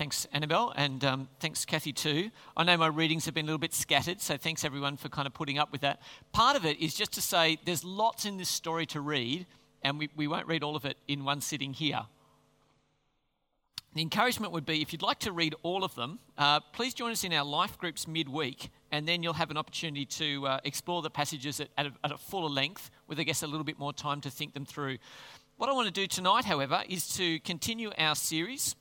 Thanks, Annabelle, and um, thanks, Kathy, too. I know my readings have been a little bit scattered, so thanks everyone for kind of putting up with that. Part of it is just to say there's lots in this story to read, and we, we won't read all of it in one sitting here. The encouragement would be if you'd like to read all of them, uh, please join us in our life groups midweek, and then you'll have an opportunity to uh, explore the passages at, at, a, at a fuller length with, I guess, a little bit more time to think them through. What I want to do tonight, however, is to continue our series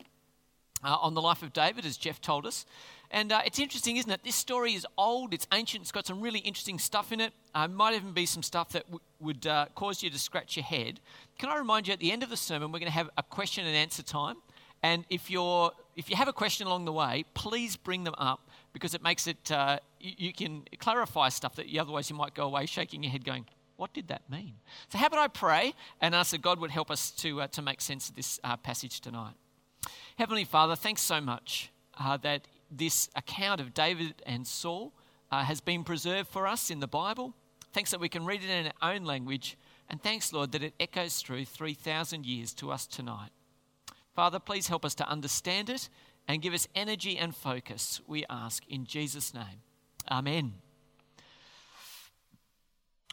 uh, on the life of David, as Jeff told us. And uh, it's interesting, isn't it? This story is old, it's ancient, it's got some really interesting stuff in it. Uh, might even be some stuff that w- would uh, cause you to scratch your head. Can I remind you at the end of the sermon, we're going to have a question and answer time. And if, you're, if you have a question along the way, please bring them up because it makes it, uh, you, you can clarify stuff that you, otherwise you might go away shaking your head going, what did that mean? So, how about I pray and ask that God would help us to, uh, to make sense of this uh, passage tonight? Heavenly Father, thanks so much uh, that this account of David and Saul uh, has been preserved for us in the Bible. Thanks that we can read it in our own language. And thanks, Lord, that it echoes through 3,000 years to us tonight. Father, please help us to understand it and give us energy and focus, we ask in Jesus' name. Amen.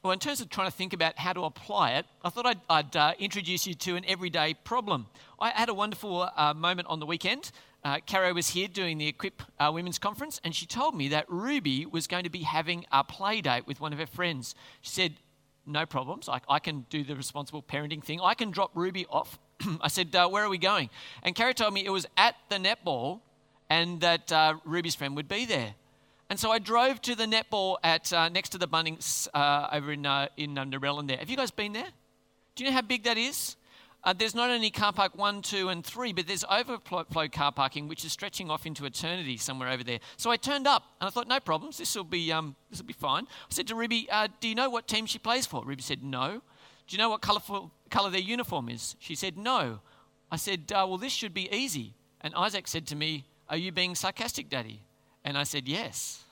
Well, in terms of trying to think about how to apply it, I thought I'd, I'd uh, introduce you to an everyday problem. I had a wonderful uh, moment on the weekend. Uh, Caro was here doing the Equip uh, Women's Conference, and she told me that Ruby was going to be having a play date with one of her friends. She said, No problems. I, I can do the responsible parenting thing. I can drop Ruby off. I said, uh, Where are we going? And Caro told me it was at the netball and that uh, Ruby's friend would be there. And so I drove to the netball at uh, next to the Bunnings uh, over in uh, in um, Narellan there. Have you guys been there? Do you know how big that is? Uh, there's not only car park one, two, and three, but there's overflow car parking, which is stretching off into eternity somewhere over there. So I turned up, and I thought, no problems. This will be um, this will be fine. I said to Ruby, uh, "Do you know what team she plays for?" Ruby said, "No." Do you know what colourful colour their uniform is? She said, "No." I said, uh, "Well, this should be easy." And Isaac said to me, "Are you being sarcastic, Daddy?" And I said, Yes.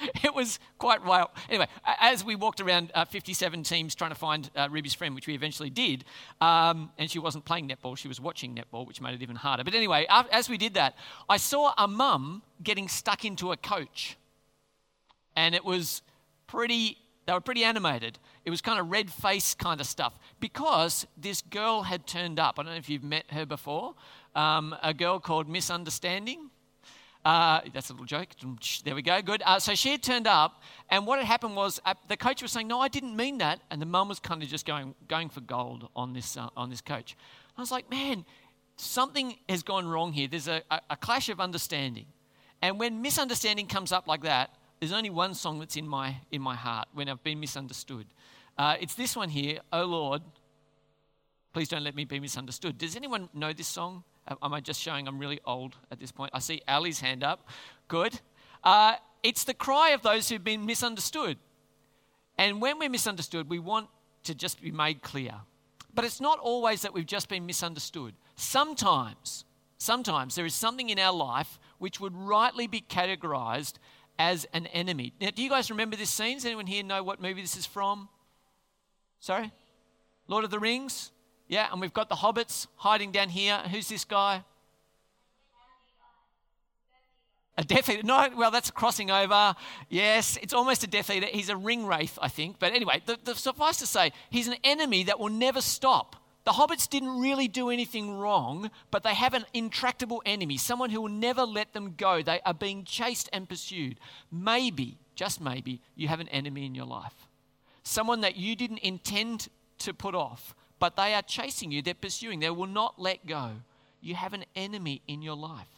it was quite wild. Anyway, as we walked around uh, 57 teams trying to find uh, Ruby's friend, which we eventually did, um, and she wasn't playing netball, she was watching netball, which made it even harder. But anyway, as we did that, I saw a mum getting stuck into a coach. And it was pretty, they were pretty animated. It was kind of red face kind of stuff because this girl had turned up. I don't know if you've met her before, um, a girl called Misunderstanding. Uh, that's a little joke. There we go. Good. Uh, so she had turned up, and what had happened was uh, the coach was saying, "No, I didn't mean that," and the mum was kind of just going going for gold on this uh, on this coach. I was like, "Man, something has gone wrong here. There's a, a, a clash of understanding, and when misunderstanding comes up like that, there's only one song that's in my in my heart when I've been misunderstood. Uh, it's this one here. Oh Lord, please don't let me be misunderstood. Does anyone know this song? Am I just showing I'm really old at this point? I see Ali's hand up. Good. Uh, it's the cry of those who've been misunderstood. And when we're misunderstood, we want to just be made clear. But it's not always that we've just been misunderstood. Sometimes, sometimes there is something in our life which would rightly be categorized as an enemy. Now, do you guys remember this scene? Does anyone here know what movie this is from? Sorry? Lord of the Rings? Yeah, and we've got the hobbits hiding down here. Who's this guy? A Death Eater. No, well, that's a crossing over. Yes, it's almost a Death Eater. He's a ring wraith, I think. But anyway, the, the, suffice to say, he's an enemy that will never stop. The hobbits didn't really do anything wrong, but they have an intractable enemy, someone who will never let them go. They are being chased and pursued. Maybe, just maybe, you have an enemy in your life. Someone that you didn't intend to put off, but they are chasing you, they're pursuing, they will not let go. You have an enemy in your life.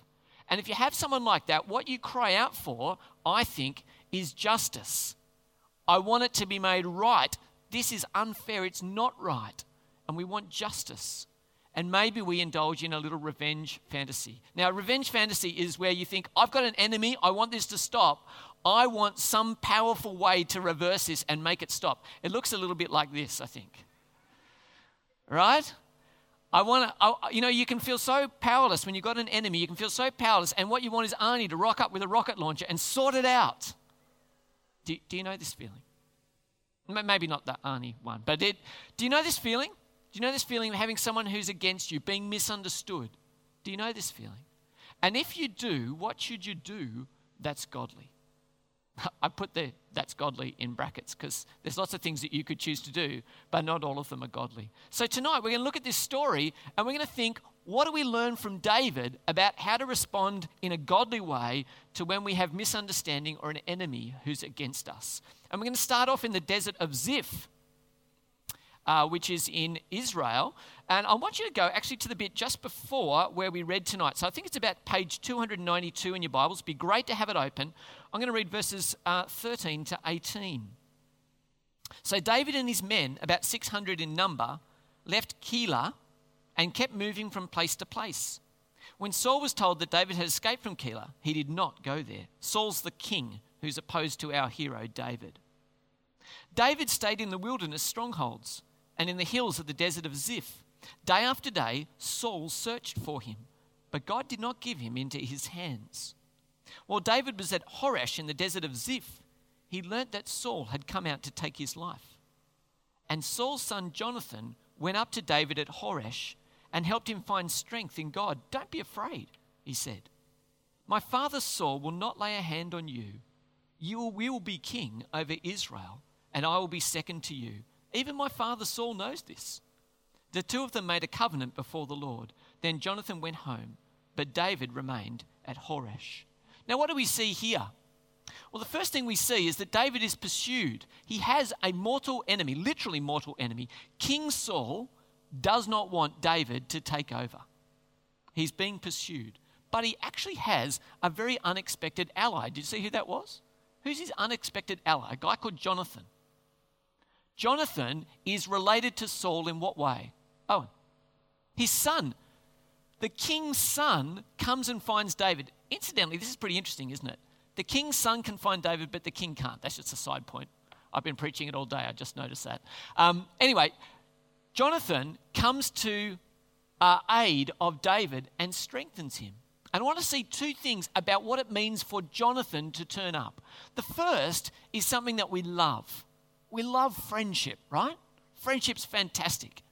And if you have someone like that, what you cry out for, I think, is justice. I want it to be made right. This is unfair, it's not right. And we want justice. And maybe we indulge in a little revenge fantasy. Now, revenge fantasy is where you think, I've got an enemy, I want this to stop. I want some powerful way to reverse this and make it stop. It looks a little bit like this, I think right? I want to, you know, you can feel so powerless when you've got an enemy. You can feel so powerless, and what you want is Arnie to rock up with a rocket launcher and sort it out. Do, do you know this feeling? Maybe not the Arnie one, but it, do you know this feeling? Do you know this feeling of having someone who's against you, being misunderstood? Do you know this feeling? And if you do, what should you do that's godly? I put there, that's godly in brackets because there's lots of things that you could choose to do, but not all of them are godly. So tonight we're going to look at this story and we're going to think, what do we learn from David about how to respond in a godly way to when we have misunderstanding or an enemy who's against us? And we're going to start off in the desert of Ziph uh, which is in Israel. And I want you to go actually to the bit just before where we read tonight. So I think it's about page 292 in your Bibles. It'd be great to have it open. I'm going to read verses uh, 13 to 18. So David and his men, about 600 in number, left Keilah and kept moving from place to place. When Saul was told that David had escaped from Keilah, he did not go there. Saul's the king who's opposed to our hero David. David stayed in the wilderness strongholds and in the hills of the desert of Ziph. Day after day, Saul searched for him, but God did not give him into his hands. While David was at Horesh in the desert of Ziph, he learnt that Saul had come out to take his life. And Saul's son Jonathan went up to David at Horesh and helped him find strength in God. Don't be afraid, he said. My father Saul will not lay a hand on you. You will be king over Israel, and I will be second to you. Even my father Saul knows this. The two of them made a covenant before the Lord. Then Jonathan went home, but David remained at Horesh. Now, what do we see here? Well, the first thing we see is that David is pursued. He has a mortal enemy, literally mortal enemy. King Saul does not want David to take over. He's being pursued. But he actually has a very unexpected ally. Did you see who that was? Who's his unexpected ally? A guy called Jonathan. Jonathan is related to Saul in what way? Oh, his son. The king's son comes and finds David. Incidentally, this is pretty interesting, isn't it? The king's son can find David, but the king can't. That's just a side point. I've been preaching it all day. I just noticed that. Um, anyway, Jonathan comes to uh, aid of David and strengthens him. And I want to see two things about what it means for Jonathan to turn up. The first is something that we love we love friendship, right? Friendship's fantastic.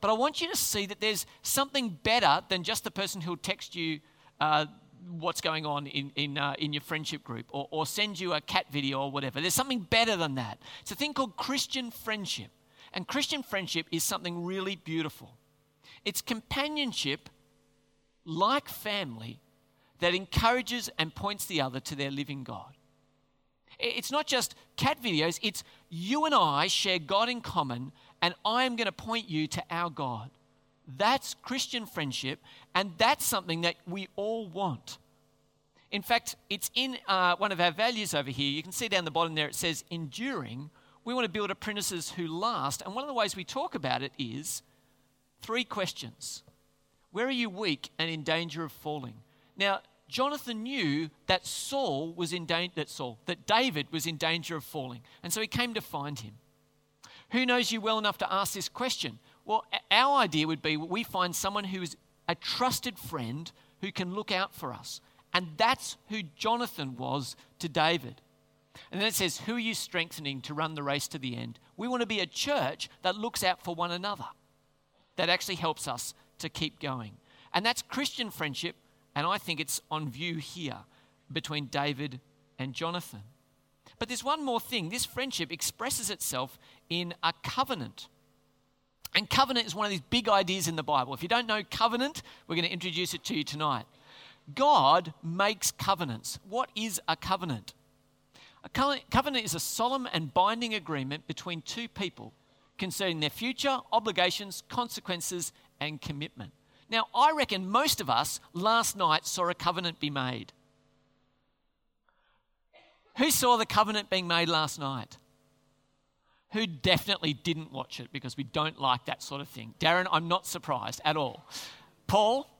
But I want you to see that there's something better than just the person who'll text you uh, what's going on in, in, uh, in your friendship group or, or send you a cat video or whatever. There's something better than that. It's a thing called Christian friendship. And Christian friendship is something really beautiful. It's companionship like family that encourages and points the other to their living God. It's not just cat videos, it's you and I share God in common, and I am going to point you to our God. That's Christian friendship, and that's something that we all want. In fact, it's in uh, one of our values over here. You can see down the bottom there it says enduring. We want to build apprentices who last. And one of the ways we talk about it is three questions Where are you weak and in danger of falling? Now, Jonathan knew that Saul was in danger, that Saul, that David was in danger of falling. And so he came to find him. Who knows you well enough to ask this question? Well, our idea would be we find someone who is a trusted friend who can look out for us. And that's who Jonathan was to David. And then it says, Who are you strengthening to run the race to the end? We want to be a church that looks out for one another, that actually helps us to keep going. And that's Christian friendship and I think it's on view here between David and Jonathan. But there's one more thing this friendship expresses itself in a covenant. And covenant is one of these big ideas in the Bible. If you don't know covenant, we're going to introduce it to you tonight. God makes covenants. What is a covenant? A covenant is a solemn and binding agreement between two people concerning their future, obligations, consequences, and commitment. Now, I reckon most of us last night saw a covenant be made. Who saw the covenant being made last night? Who definitely didn't watch it because we don't like that sort of thing? Darren, I'm not surprised at all. Paul,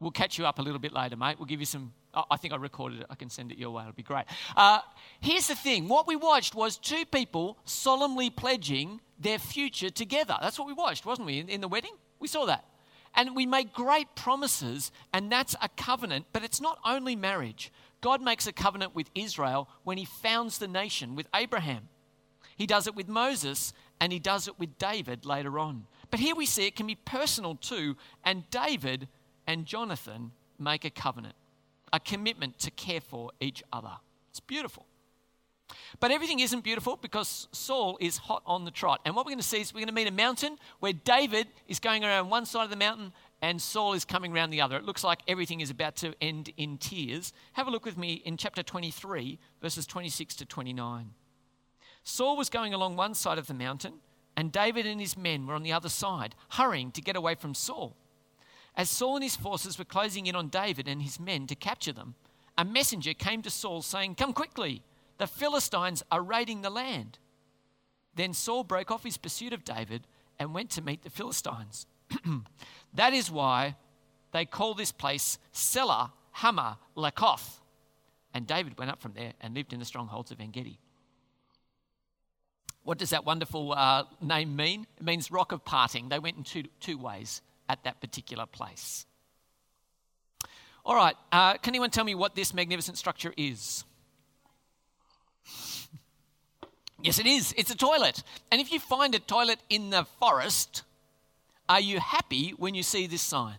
we'll catch you up a little bit later, mate. We'll give you some. I think I recorded it. I can send it your way. It'll be great. Uh, here's the thing what we watched was two people solemnly pledging their future together. That's what we watched, wasn't we, in, in the wedding? We saw that. And we make great promises, and that's a covenant, but it's not only marriage. God makes a covenant with Israel when he founds the nation with Abraham. He does it with Moses, and he does it with David later on. But here we see it can be personal too, and David and Jonathan make a covenant, a commitment to care for each other. It's beautiful. But everything isn't beautiful because Saul is hot on the trot. And what we're going to see is we're going to meet a mountain where David is going around one side of the mountain and Saul is coming around the other. It looks like everything is about to end in tears. Have a look with me in chapter 23, verses 26 to 29. Saul was going along one side of the mountain, and David and his men were on the other side, hurrying to get away from Saul. As Saul and his forces were closing in on David and his men to capture them, a messenger came to Saul saying, Come quickly, the Philistines are raiding the land. Then Saul broke off his pursuit of David and went to meet the Philistines. that is why they call this place Selah Hamah Lakoth. And David went up from there and lived in the strongholds of En Gedi. What does that wonderful uh, name mean? It means rock of parting. They went in two, two ways at that particular place. All right, uh, can anyone tell me what this magnificent structure is? yes, it is. It's a toilet. And if you find a toilet in the forest, are you happy when you see this sign?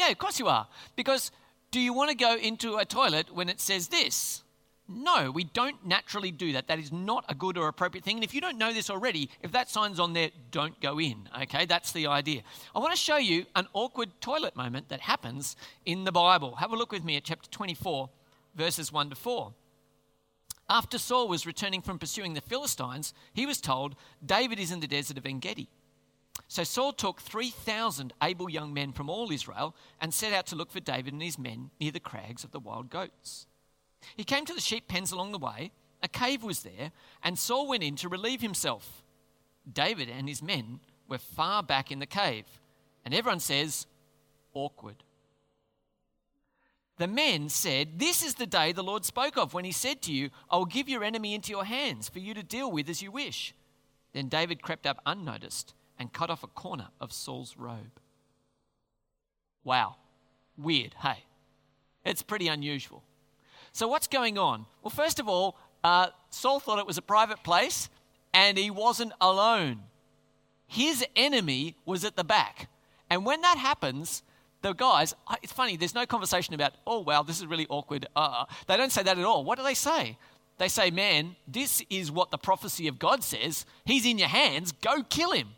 Yeah, of course you are. Because do you want to go into a toilet when it says this? No, we don't naturally do that. That is not a good or appropriate thing. And if you don't know this already, if that sign's on there, don't go in. Okay, that's the idea. I want to show you an awkward toilet moment that happens in the Bible. Have a look with me at chapter 24, verses 1 to 4. After Saul was returning from pursuing the Philistines, he was told, David is in the desert of En Gedi. So Saul took 3,000 able young men from all Israel and set out to look for David and his men near the crags of the wild goats. He came to the sheep pens along the way. A cave was there, and Saul went in to relieve himself. David and his men were far back in the cave, and everyone says, awkward. The men said, This is the day the Lord spoke of when he said to you, I will give your enemy into your hands for you to deal with as you wish. Then David crept up unnoticed and cut off a corner of Saul's robe. Wow. Weird, hey? It's pretty unusual. So, what's going on? Well, first of all, uh, Saul thought it was a private place and he wasn't alone. His enemy was at the back. And when that happens, the guys, it's funny, there's no conversation about, oh, wow, this is really awkward. Uh, they don't say that at all. What do they say? They say, man, this is what the prophecy of God says. He's in your hands. Go kill him.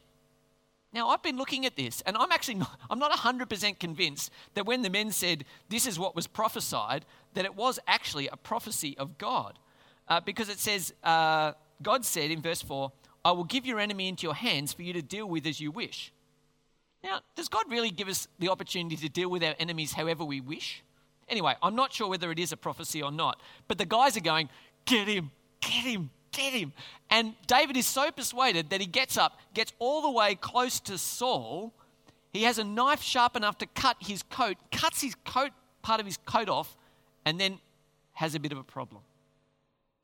Now, I've been looking at this, and I'm actually not, I'm not 100% convinced that when the men said this is what was prophesied, that it was actually a prophecy of God. Uh, because it says, uh, God said in verse 4, I will give your enemy into your hands for you to deal with as you wish. Now, does God really give us the opportunity to deal with our enemies however we wish? Anyway, I'm not sure whether it is a prophecy or not, but the guys are going, Get him, get him, get him. And David is so persuaded that he gets up, gets all the way close to Saul. He has a knife sharp enough to cut his coat, cuts his coat, part of his coat off, and then has a bit of a problem.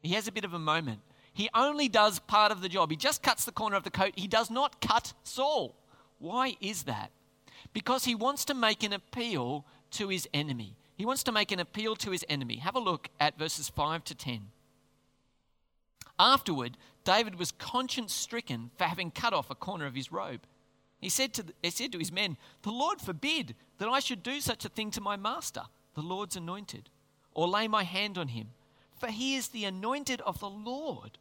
He has a bit of a moment. He only does part of the job. He just cuts the corner of the coat. He does not cut Saul. Why is that? Because he wants to make an appeal to his enemy. He wants to make an appeal to his enemy. Have a look at verses 5 to 10. Afterward, David was conscience stricken for having cut off a corner of his robe. He said, to the, he said to his men, The Lord forbid that I should do such a thing to my master, the Lord's anointed, or lay my hand on him, for he is the anointed of the Lord.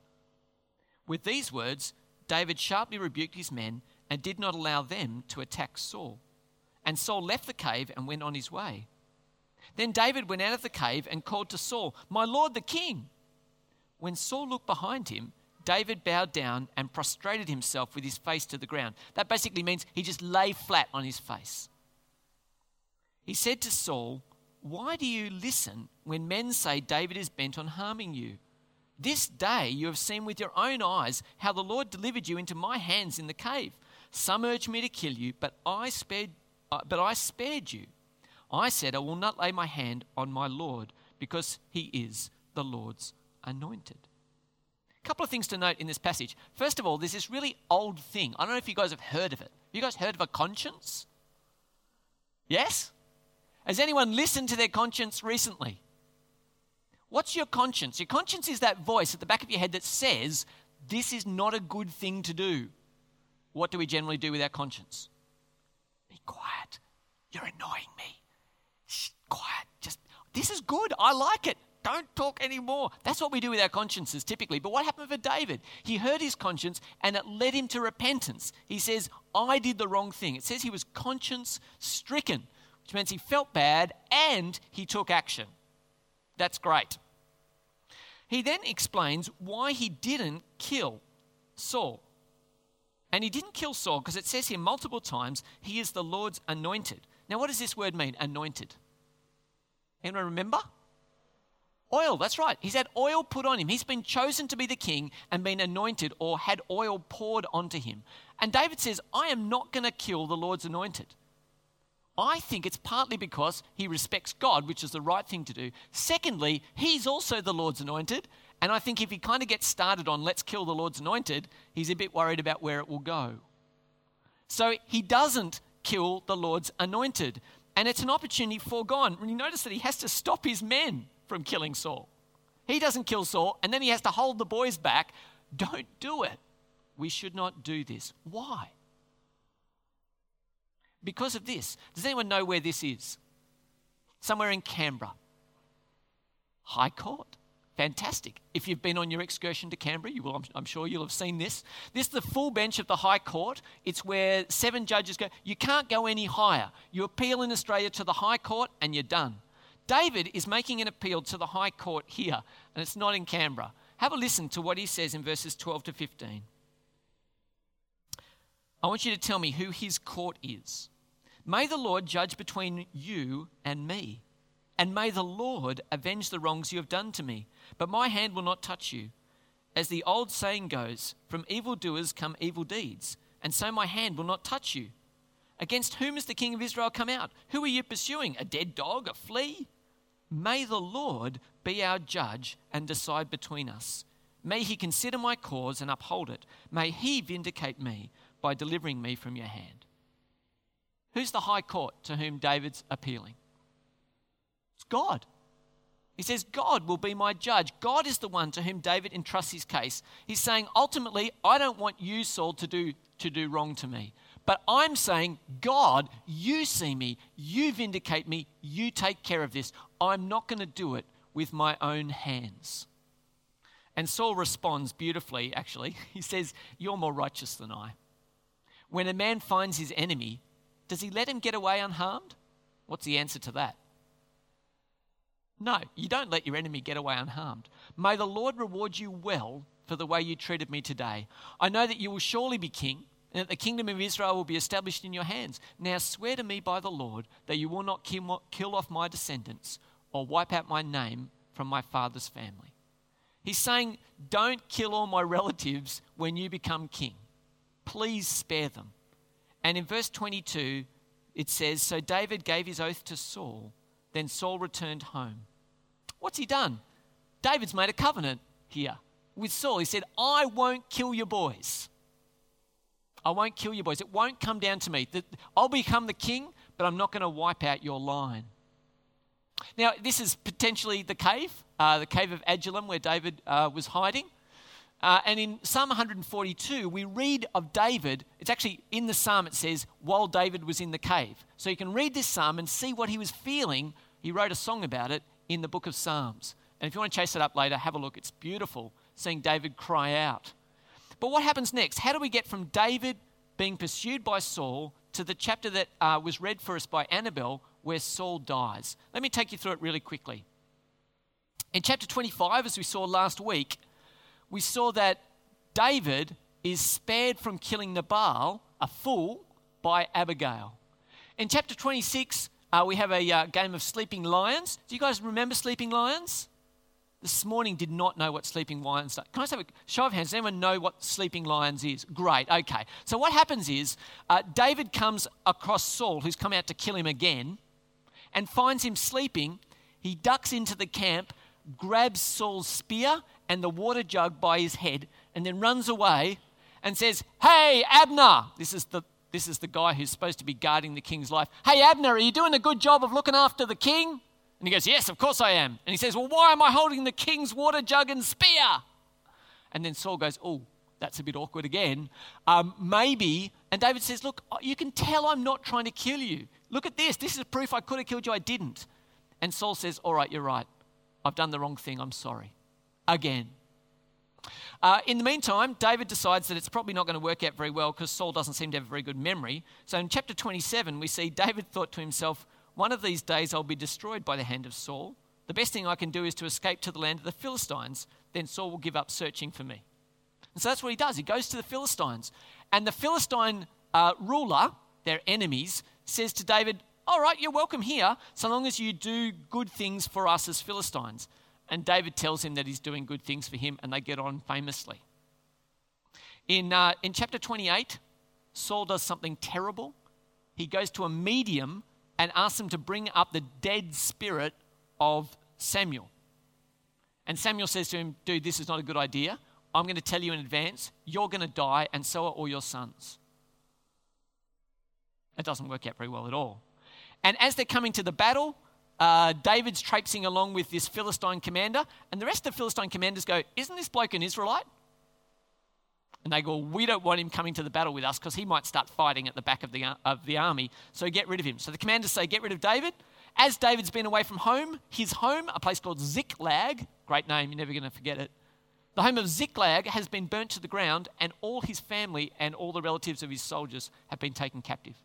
With these words, David sharply rebuked his men and did not allow them to attack Saul. And Saul left the cave and went on his way. Then David went out of the cave and called to Saul, My lord the king. When Saul looked behind him, David bowed down and prostrated himself with his face to the ground. That basically means he just lay flat on his face. He said to Saul, Why do you listen when men say David is bent on harming you? This day you have seen with your own eyes how the Lord delivered you into my hands in the cave. Some urged me to kill you, but I spared, uh, but I spared you. I said, I will not lay my hand on my Lord, because he is the Lord's anointed. A couple of things to note in this passage. First of all, there's this really old thing. I don't know if you guys have heard of it. Have you guys heard of a conscience? Yes? Has anyone listened to their conscience recently? What's your conscience? Your conscience is that voice at the back of your head that says, This is not a good thing to do. What do we generally do with our conscience? Be quiet. You're annoying me. Shh, quiet. Just, this is good. I like it. Don't talk anymore. That's what we do with our consciences typically. But what happened for David? He heard his conscience and it led him to repentance. He says, I did the wrong thing. It says he was conscience stricken, which means he felt bad and he took action. That's great. He then explains why he didn't kill Saul. And he didn't kill Saul because it says here multiple times he is the Lord's anointed. Now, what does this word mean, anointed? Anyone remember? Oil, that's right. He's had oil put on him. He's been chosen to be the king and been anointed or had oil poured onto him. And David says, I am not going to kill the Lord's anointed. I think it's partly because he respects God, which is the right thing to do. Secondly, he's also the Lord's anointed. And I think if he kind of gets started on let's kill the Lord's anointed, he's a bit worried about where it will go. So he doesn't kill the Lord's anointed. And it's an opportunity foregone. You notice that he has to stop his men from killing Saul. He doesn't kill Saul, and then he has to hold the boys back. Don't do it. We should not do this. Why? Because of this. Does anyone know where this is? Somewhere in Canberra. High Court. Fantastic. If you've been on your excursion to Canberra, you will, I'm, I'm, sure you'll have seen this. This is the full bench of the High Court. It's where seven judges go. You can't go any higher. You appeal in Australia to the High Court and you're done. David is making an appeal to the High Court here, and it's not in Canberra. Have a listen to what he says in verses 12 to 15. I want you to tell me who his court is. May the Lord judge between you and me, and may the Lord avenge the wrongs you have done to me. But my hand will not touch you. As the old saying goes, from evildoers come evil deeds, and so my hand will not touch you. Against whom has the king of Israel come out? Who are you pursuing? A dead dog? A flea? May the Lord be our judge and decide between us. May he consider my cause and uphold it. May he vindicate me by delivering me from your hand. Who's the high court to whom David's appealing? It's God. He says, God will be my judge. God is the one to whom David entrusts his case. He's saying, ultimately, I don't want you, Saul, to do, to do wrong to me. But I'm saying, God, you see me, you vindicate me, you take care of this. I'm not going to do it with my own hands. And Saul responds beautifully, actually. He says, You're more righteous than I. When a man finds his enemy, does he let him get away unharmed? What's the answer to that? No, you don't let your enemy get away unharmed. May the Lord reward you well for the way you treated me today. I know that you will surely be king and that the kingdom of Israel will be established in your hands. Now swear to me by the Lord that you will not kill off my descendants or wipe out my name from my father's family. He's saying, Don't kill all my relatives when you become king. Please spare them. And in verse 22, it says So David gave his oath to Saul, then Saul returned home. What's he done? David's made a covenant here with Saul. He said, I won't kill your boys. I won't kill you, boys. It won't come down to me. I'll become the king, but I'm not going to wipe out your line. Now, this is potentially the cave, uh, the cave of Adullam, where David uh, was hiding. Uh, and in Psalm 142, we read of David. It's actually in the psalm, it says, while David was in the cave. So you can read this psalm and see what he was feeling. He wrote a song about it in the book of Psalms. And if you want to chase it up later, have a look. It's beautiful seeing David cry out. But what happens next? How do we get from David being pursued by Saul to the chapter that uh, was read for us by Annabelle, where Saul dies? Let me take you through it really quickly. In chapter 25, as we saw last week, we saw that David is spared from killing Nabal, a fool, by Abigail. In chapter 26, uh, we have a uh, game of sleeping lions. Do you guys remember sleeping lions? This morning did not know what sleeping lions are. Can I have a show of hands? Does anyone know what sleeping lions is? Great, okay. So what happens is uh, David comes across Saul, who's come out to kill him again, and finds him sleeping. He ducks into the camp, grabs Saul's spear and the water jug by his head, and then runs away and says, Hey, Abner! This is the this is the guy who's supposed to be guarding the king's life. Hey, Abner, are you doing a good job of looking after the king? And he goes, Yes, of course I am. And he says, Well, why am I holding the king's water jug and spear? And then Saul goes, Oh, that's a bit awkward again. Um, maybe. And David says, Look, you can tell I'm not trying to kill you. Look at this. This is proof I could have killed you. I didn't. And Saul says, All right, you're right. I've done the wrong thing. I'm sorry. Again. Uh, in the meantime, David decides that it's probably not going to work out very well because Saul doesn't seem to have a very good memory. So in chapter 27, we see David thought to himself, One of these days I'll be destroyed by the hand of Saul. The best thing I can do is to escape to the land of the Philistines. Then Saul will give up searching for me. And so that's what he does. He goes to the Philistines. And the Philistine uh, ruler, their enemies, says to David, All right, you're welcome here, so long as you do good things for us as Philistines. And David tells him that he's doing good things for him, and they get on famously. In, uh, in chapter 28, Saul does something terrible. He goes to a medium and asks him to bring up the dead spirit of Samuel. And Samuel says to him, Dude, this is not a good idea. I'm going to tell you in advance, you're going to die, and so are all your sons. It doesn't work out very well at all. And as they're coming to the battle, uh, David's traipsing along with this Philistine commander, and the rest of the Philistine commanders go, Isn't this bloke an Israelite? And they go, We don't want him coming to the battle with us because he might start fighting at the back of the, uh, of the army, so get rid of him. So the commanders say, Get rid of David. As David's been away from home, his home, a place called Ziklag, great name, you're never going to forget it. The home of Ziklag has been burnt to the ground, and all his family and all the relatives of his soldiers have been taken captive.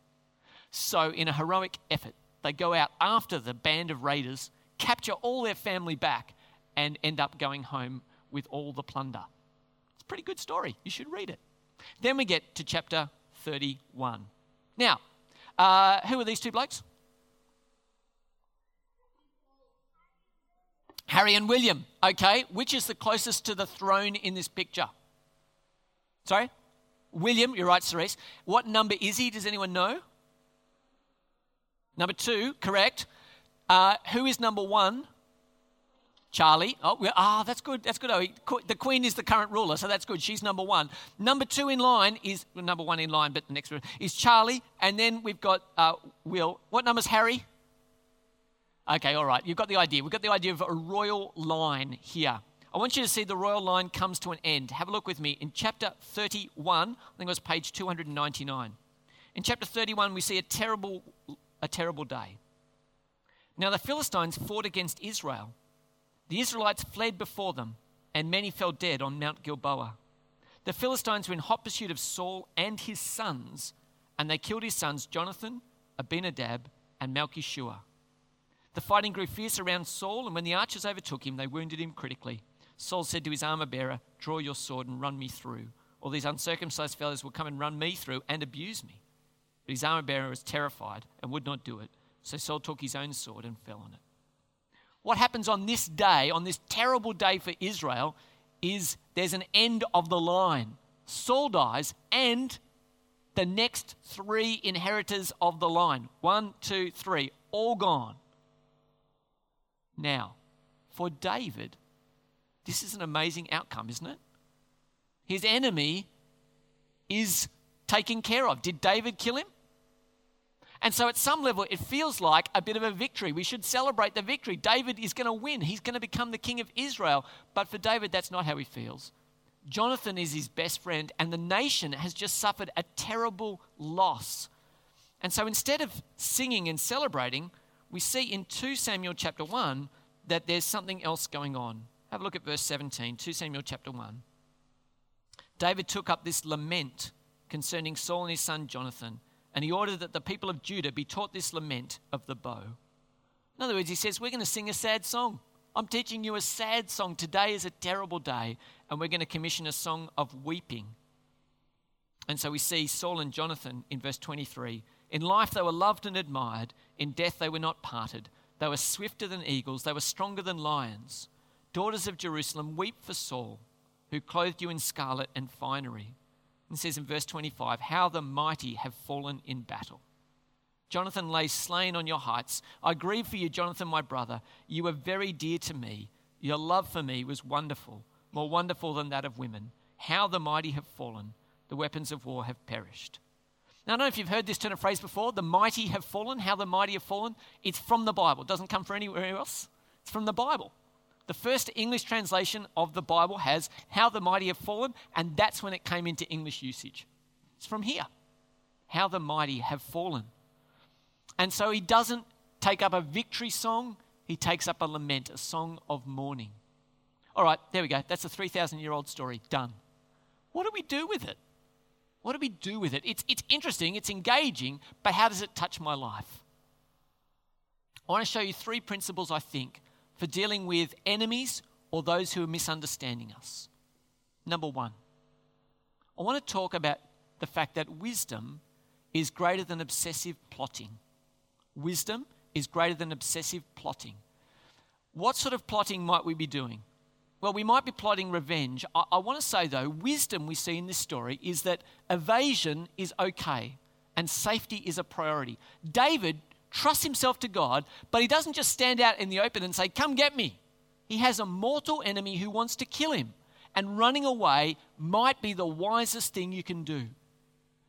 So, in a heroic effort, they go out after the band of raiders, capture all their family back, and end up going home with all the plunder. A pretty good story. You should read it. Then we get to chapter 31. Now, uh, who are these two blokes? Harry and William. Okay, which is the closest to the throne in this picture? Sorry? William, you're right, Cerise. What number is he? Does anyone know? Number two, correct. Uh, who is number one? Charlie. Oh, ah, oh, that's good. That's good. Oh, the queen is the current ruler, so that's good. She's number one. Number two in line is well, number one in line, but the next one is Charlie, and then we've got uh, Will. What number's Harry? Okay, all right. You've got the idea. We've got the idea of a royal line here. I want you to see the royal line comes to an end. Have a look with me in chapter 31. I think it was page 299. In chapter 31, we see a terrible a terrible day. Now the Philistines fought against Israel. The Israelites fled before them, and many fell dead on Mount Gilboa. The Philistines were in hot pursuit of Saul and his sons, and they killed his sons Jonathan, Abinadab, and Malchishua. The fighting grew fierce around Saul, and when the archers overtook him, they wounded him critically. Saul said to his armor bearer, Draw your sword and run me through. All these uncircumcised fellows will come and run me through and abuse me. But his armor bearer was terrified and would not do it. So Saul took his own sword and fell on it. What happens on this day, on this terrible day for Israel, is there's an end of the line. Saul dies, and the next three inheritors of the line one, two, three all gone. Now, for David, this is an amazing outcome, isn't it? His enemy is taken care of. Did David kill him? And so, at some level, it feels like a bit of a victory. We should celebrate the victory. David is going to win, he's going to become the king of Israel. But for David, that's not how he feels. Jonathan is his best friend, and the nation has just suffered a terrible loss. And so, instead of singing and celebrating, we see in 2 Samuel chapter 1 that there's something else going on. Have a look at verse 17, 2 Samuel chapter 1. David took up this lament concerning Saul and his son Jonathan and he ordered that the people of Judah be taught this lament of the bow. In other words, he says, We're going to sing a sad song. I'm teaching you a sad song. Today is a terrible day, and we're going to commission a song of weeping. And so we see Saul and Jonathan in verse 23. In life they were loved and admired, in death they were not parted. They were swifter than eagles, they were stronger than lions. Daughters of Jerusalem, weep for Saul, who clothed you in scarlet and finery and says in verse 25, How the mighty have fallen in battle. Jonathan lay slain on your heights. I grieve for you, Jonathan, my brother. You were very dear to me. Your love for me was wonderful, more wonderful than that of women. How the mighty have fallen. The weapons of war have perished. Now, I don't know if you've heard this turn of phrase before. The mighty have fallen. How the mighty have fallen. It's from the Bible. It doesn't come from anywhere else. It's from the Bible. The first English translation of the Bible has how the mighty have fallen, and that's when it came into English usage. It's from here. How the mighty have fallen. And so he doesn't take up a victory song, he takes up a lament, a song of mourning. All right, there we go. That's a 3,000 year old story. Done. What do we do with it? What do we do with it? It's, it's interesting, it's engaging, but how does it touch my life? I want to show you three principles, I think, for dealing with enemies or those who are misunderstanding us. Number one, I want to talk about the fact that wisdom is greater than obsessive plotting. Wisdom is greater than obsessive plotting. What sort of plotting might we be doing? Well, we might be plotting revenge. I, I want to say, though, wisdom we see in this story is that evasion is okay and safety is a priority. David trusts himself to God, but he doesn't just stand out in the open and say, Come get me. He has a mortal enemy who wants to kill him, and running away might be the wisest thing you can do.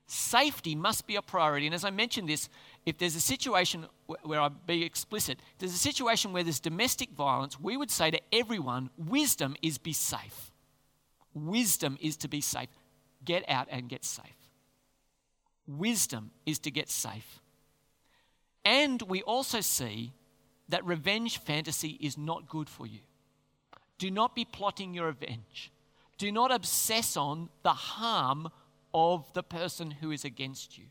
Safety must be a priority. And as I mentioned this, if there's a situation where I be explicit, there's a situation where there's domestic violence, we would say to everyone, wisdom is be safe. Wisdom is to be safe. Get out and get safe. Wisdom is to get safe. And we also see that revenge fantasy is not good for you. Do not be plotting your revenge. Do not obsess on the harm of the person who is against you.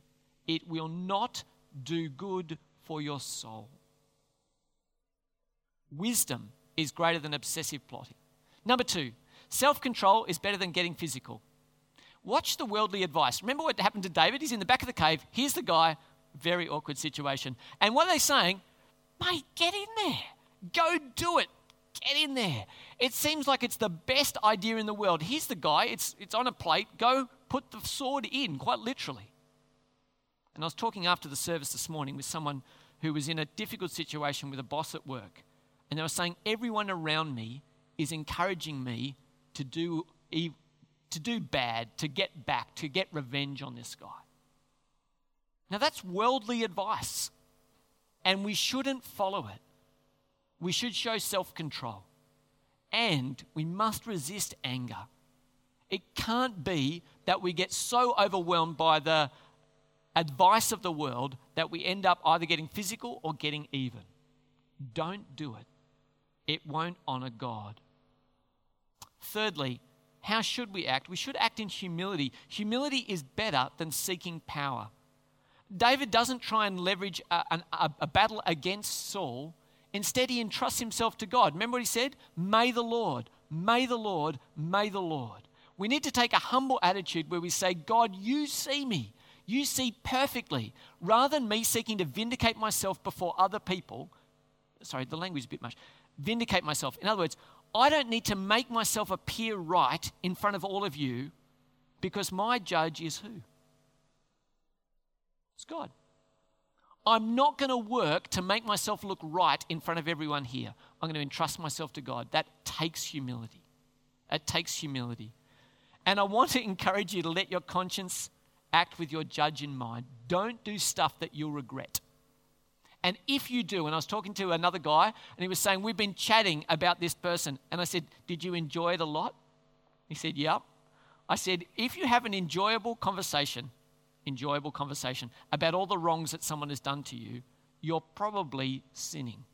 It will not do good for your soul. Wisdom is greater than obsessive plotting. Number two, self control is better than getting physical. Watch the worldly advice. Remember what happened to David? He's in the back of the cave. Here's the guy very awkward situation. And what are they saying? Mate, get in there. Go do it. Get in there. It seems like it's the best idea in the world. Here's the guy, it's, it's on a plate. Go put the sword in, quite literally. And I was talking after the service this morning with someone who was in a difficult situation with a boss at work. And they were saying, Everyone around me is encouraging me to do, to do bad, to get back, to get revenge on this guy. Now, that's worldly advice, and we shouldn't follow it. We should show self control, and we must resist anger. It can't be that we get so overwhelmed by the advice of the world that we end up either getting physical or getting even. Don't do it, it won't honor God. Thirdly, how should we act? We should act in humility. Humility is better than seeking power. David doesn't try and leverage a, a, a, battle against Saul. Instead, he entrusts himself to God. Remember what he said? May the Lord, may the Lord, may the Lord. We need to take a humble attitude where we say, God, you see me. You see perfectly. Rather than me seeking to vindicate myself before other people, sorry, the language is a bit much. Vindicate myself. In other words, I don't need to make myself appear right in front of all of you because my judge is who? It's God. I'm not going to work to make myself look right in front of everyone here. I'm going to entrust myself to God. That takes humility. It takes humility. And I want to encourage you to let your conscience act with your judge in mind. Don't do stuff that you'll regret. And if you do, and I was talking to another guy, and he was saying, We've been chatting about this person. And I said, Did you enjoy it a lot? He said, Yep. I said, If you have an enjoyable conversation enjoyable conversation about all the wrongs that someone has done to you, you're probably sinning.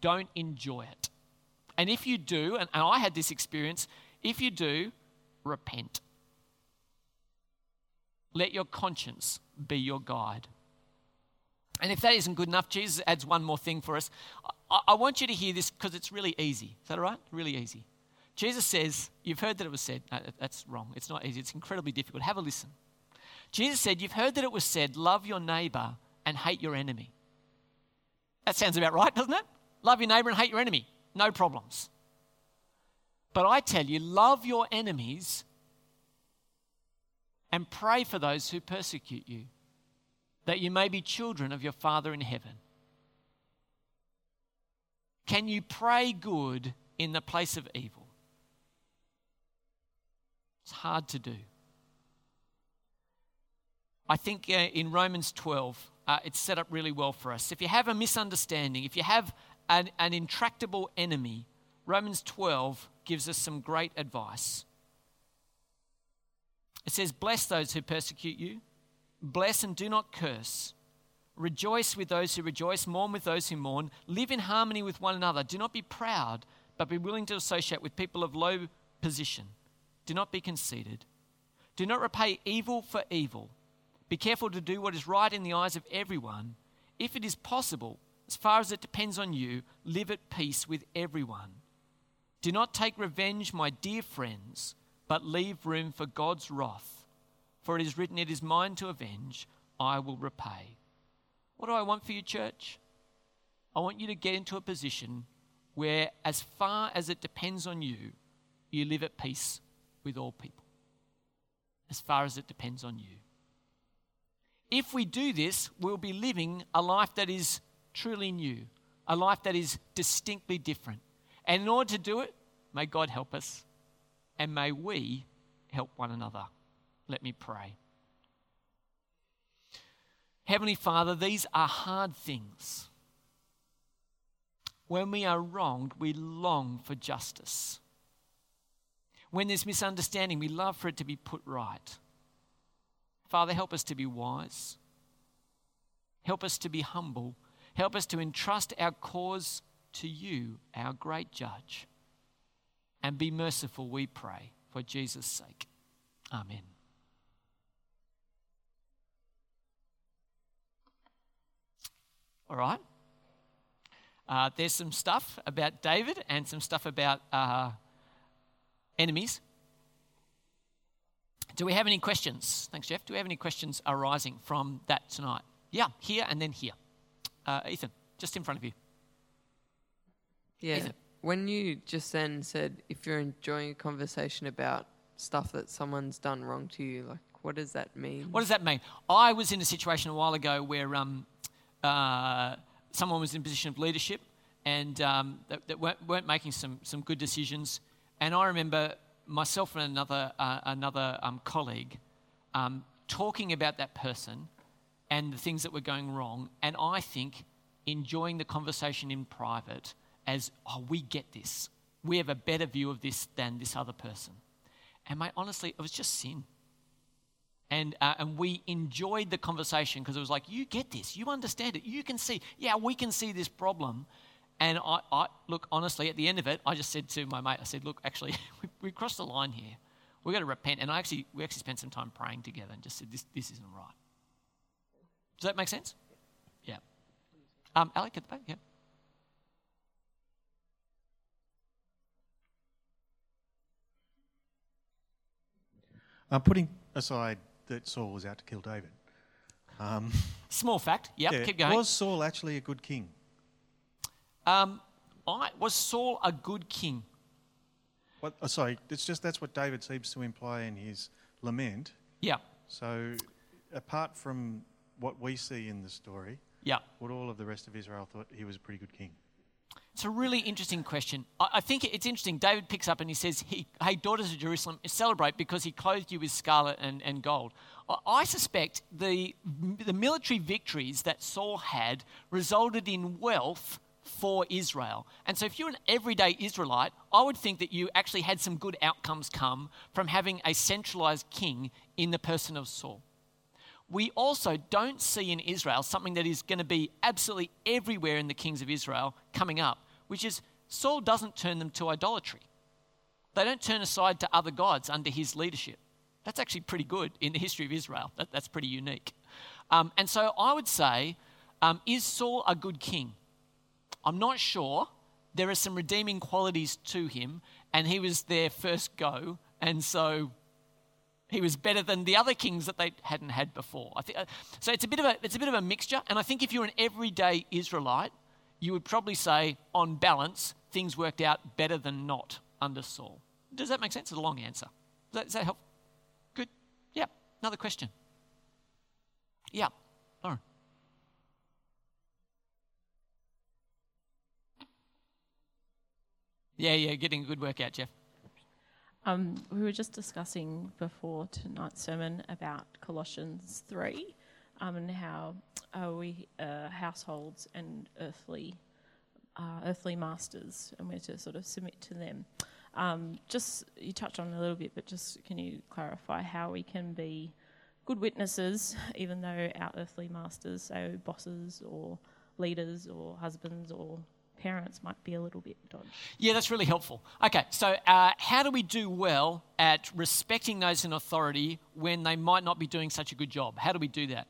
Don't enjoy it. And if you do, and, and I had this experience, if you do, repent. Let your conscience be your guide. And if that isn't good enough, Jesus adds one more thing for us. I, I want you to hear this because it's really easy. Is that all right? Really easy. Jesus says, You've heard that it was said. No, that's wrong. It's not easy. It's incredibly difficult. Have a listen. Jesus said, You've heard that it was said, love your neighbor and hate your enemy. That sounds about right, doesn't it? Love your neighbor and hate your enemy. No problems. But I tell you, love your enemies and pray for those who persecute you, that you may be children of your Father in heaven. Can you pray good in the place of evil? It's hard to do. I think uh, in Romans 12, uh, it's set up really well for us. If you have a misunderstanding, if you have an, an intractable enemy, Romans 12 gives us some great advice. It says, Bless those who persecute you, bless and do not curse. Rejoice with those who rejoice, mourn with those who mourn, live in harmony with one another. Do not be proud, but be willing to associate with people of low position. Do not be conceited. Do not repay evil for evil. Be careful to do what is right in the eyes of everyone. If it is possible, as far as it depends on you, live at peace with everyone. Do not take revenge, my dear friends, but leave room for God's wrath. For it is written, It is mine to avenge, I will repay. What do I want for you, church? I want you to get into a position where, as far as it depends on you, you live at peace with all people. As far as it depends on you. If we do this, we'll be living a life that is truly new, a life that is distinctly different. And in order to do it, may God help us and may we help one another. Let me pray. Heavenly Father, these are hard things. When we are wronged, we long for justice. When there's misunderstanding, we love for it to be put right. Father, help us to be wise. Help us to be humble. Help us to entrust our cause to you, our great judge. And be merciful, we pray, for Jesus' sake. Amen. All right. Uh, there's some stuff about David and some stuff about uh, enemies. Do we have any questions? Thanks, Jeff. Do we have any questions arising from that tonight? Yeah, here and then here. Uh, Ethan, just in front of you. Yeah. Ethan. When you just then said if you're enjoying a conversation about stuff that someone's done wrong to you, like what does that mean? What does that mean? I was in a situation a while ago where um, uh, someone was in a position of leadership and um, that, that weren't, weren't, making some, some good decisions. And I remember myself and another, uh, another um, colleague um, talking about that person and the things that were going wrong. And I think enjoying the conversation in private as, oh, we get this. We have a better view of this than this other person. And mate, honestly, it was just sin and, uh, and we enjoyed the conversation because it was like, you get this, you understand it, you can see, yeah, we can see this problem. And I, I look, honestly, at the end of it, I just said to my mate, I said, look, actually, we, we crossed the line here. We've got to repent. And I actually, we actually spent some time praying together and just said, this, this isn't right. Does that make sense? Yeah. Um, Alec at the back, yeah. Uh, putting aside that Saul was out to kill David. Um, Small fact. Yep, yeah, keep going. Was Saul actually a good king? Um, I, was Saul a good king? What, oh, sorry, it's just that's what David seems to imply in his lament. Yeah. So, apart from what we see in the story, yeah. what all of the rest of Israel thought he was a pretty good king. It's a really interesting question. I think it's interesting. David picks up and he says, Hey, daughters of Jerusalem, celebrate because he clothed you with scarlet and, and gold. I suspect the, the military victories that Saul had resulted in wealth for Israel. And so, if you're an everyday Israelite, I would think that you actually had some good outcomes come from having a centralized king in the person of Saul. We also don't see in Israel something that is going to be absolutely everywhere in the kings of Israel coming up which is Saul doesn't turn them to idolatry. They don't turn aside to other gods under his leadership. That's actually pretty good in the history of Israel. That, that's pretty unique. Um, and so I would say, um, is Saul a good king? I'm not sure. There are some redeeming qualities to him, and he was their first go, and so he was better than the other kings that they hadn't had before. I uh, so it's a bit of a it's a bit of a mixture, and I think if you're an everyday Israelite, you would probably say, on balance, things worked out better than not under Saul. Does that make sense? It's a long answer. Does that, does that help? Good. Yeah. Another question. Yeah. Yeah, yeah, getting a good workout, Jeff. Um, we were just discussing before tonight's sermon about Colossians 3 um, and how uh, we uh, households and earthly uh, earthly masters, and we're to sort of submit to them. Um, just you touched on a little bit, but just can you clarify how we can be good witnesses, even though our earthly masters, so bosses or leaders or husbands or parents, might be a little bit dodgy. Yeah, that's really helpful. Okay, so uh, how do we do well at respecting those in authority when they might not be doing such a good job? How do we do that?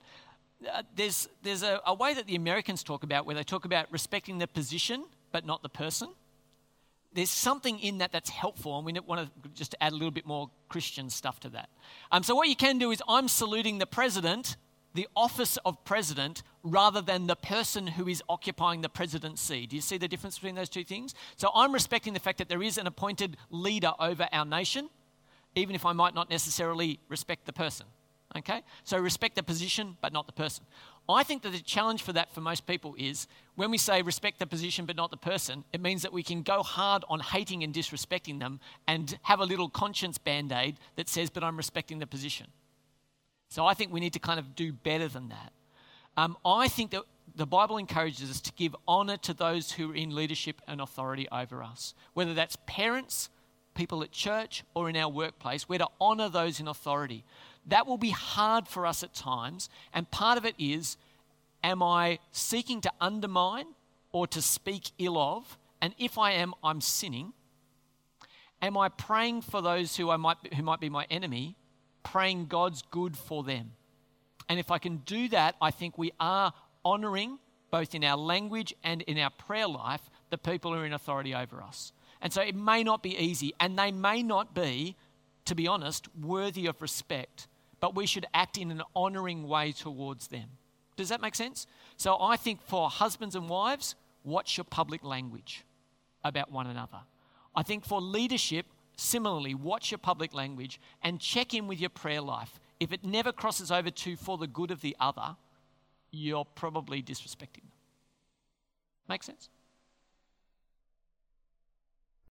Uh, there's there's a, a way that the Americans talk about where they talk about respecting the position but not the person. There's something in that that's helpful, and we want to just add a little bit more Christian stuff to that. Um, so, what you can do is I'm saluting the president, the office of president, rather than the person who is occupying the presidency. Do you see the difference between those two things? So, I'm respecting the fact that there is an appointed leader over our nation, even if I might not necessarily respect the person. Okay? So respect the position, but not the person. I think that the challenge for that for most people is when we say respect the position but not the person, it means that we can go hard on hating and disrespecting them and have a little conscience band aid that says, but I'm respecting the position. So I think we need to kind of do better than that. Um, I think that the Bible encourages us to give honor to those who are in leadership and authority over us, whether that's parents, people at church, or in our workplace. We're to honor those in authority. That will be hard for us at times. And part of it is am I seeking to undermine or to speak ill of? And if I am, I'm sinning. Am I praying for those who, I might, who might be my enemy, praying God's good for them? And if I can do that, I think we are honoring, both in our language and in our prayer life, the people who are in authority over us. And so it may not be easy, and they may not be, to be honest, worthy of respect but we should act in an honoring way towards them. Does that make sense? So I think for husbands and wives, watch your public language about one another. I think for leadership, similarly, watch your public language and check in with your prayer life. If it never crosses over to for the good of the other, you're probably disrespecting them. Make sense?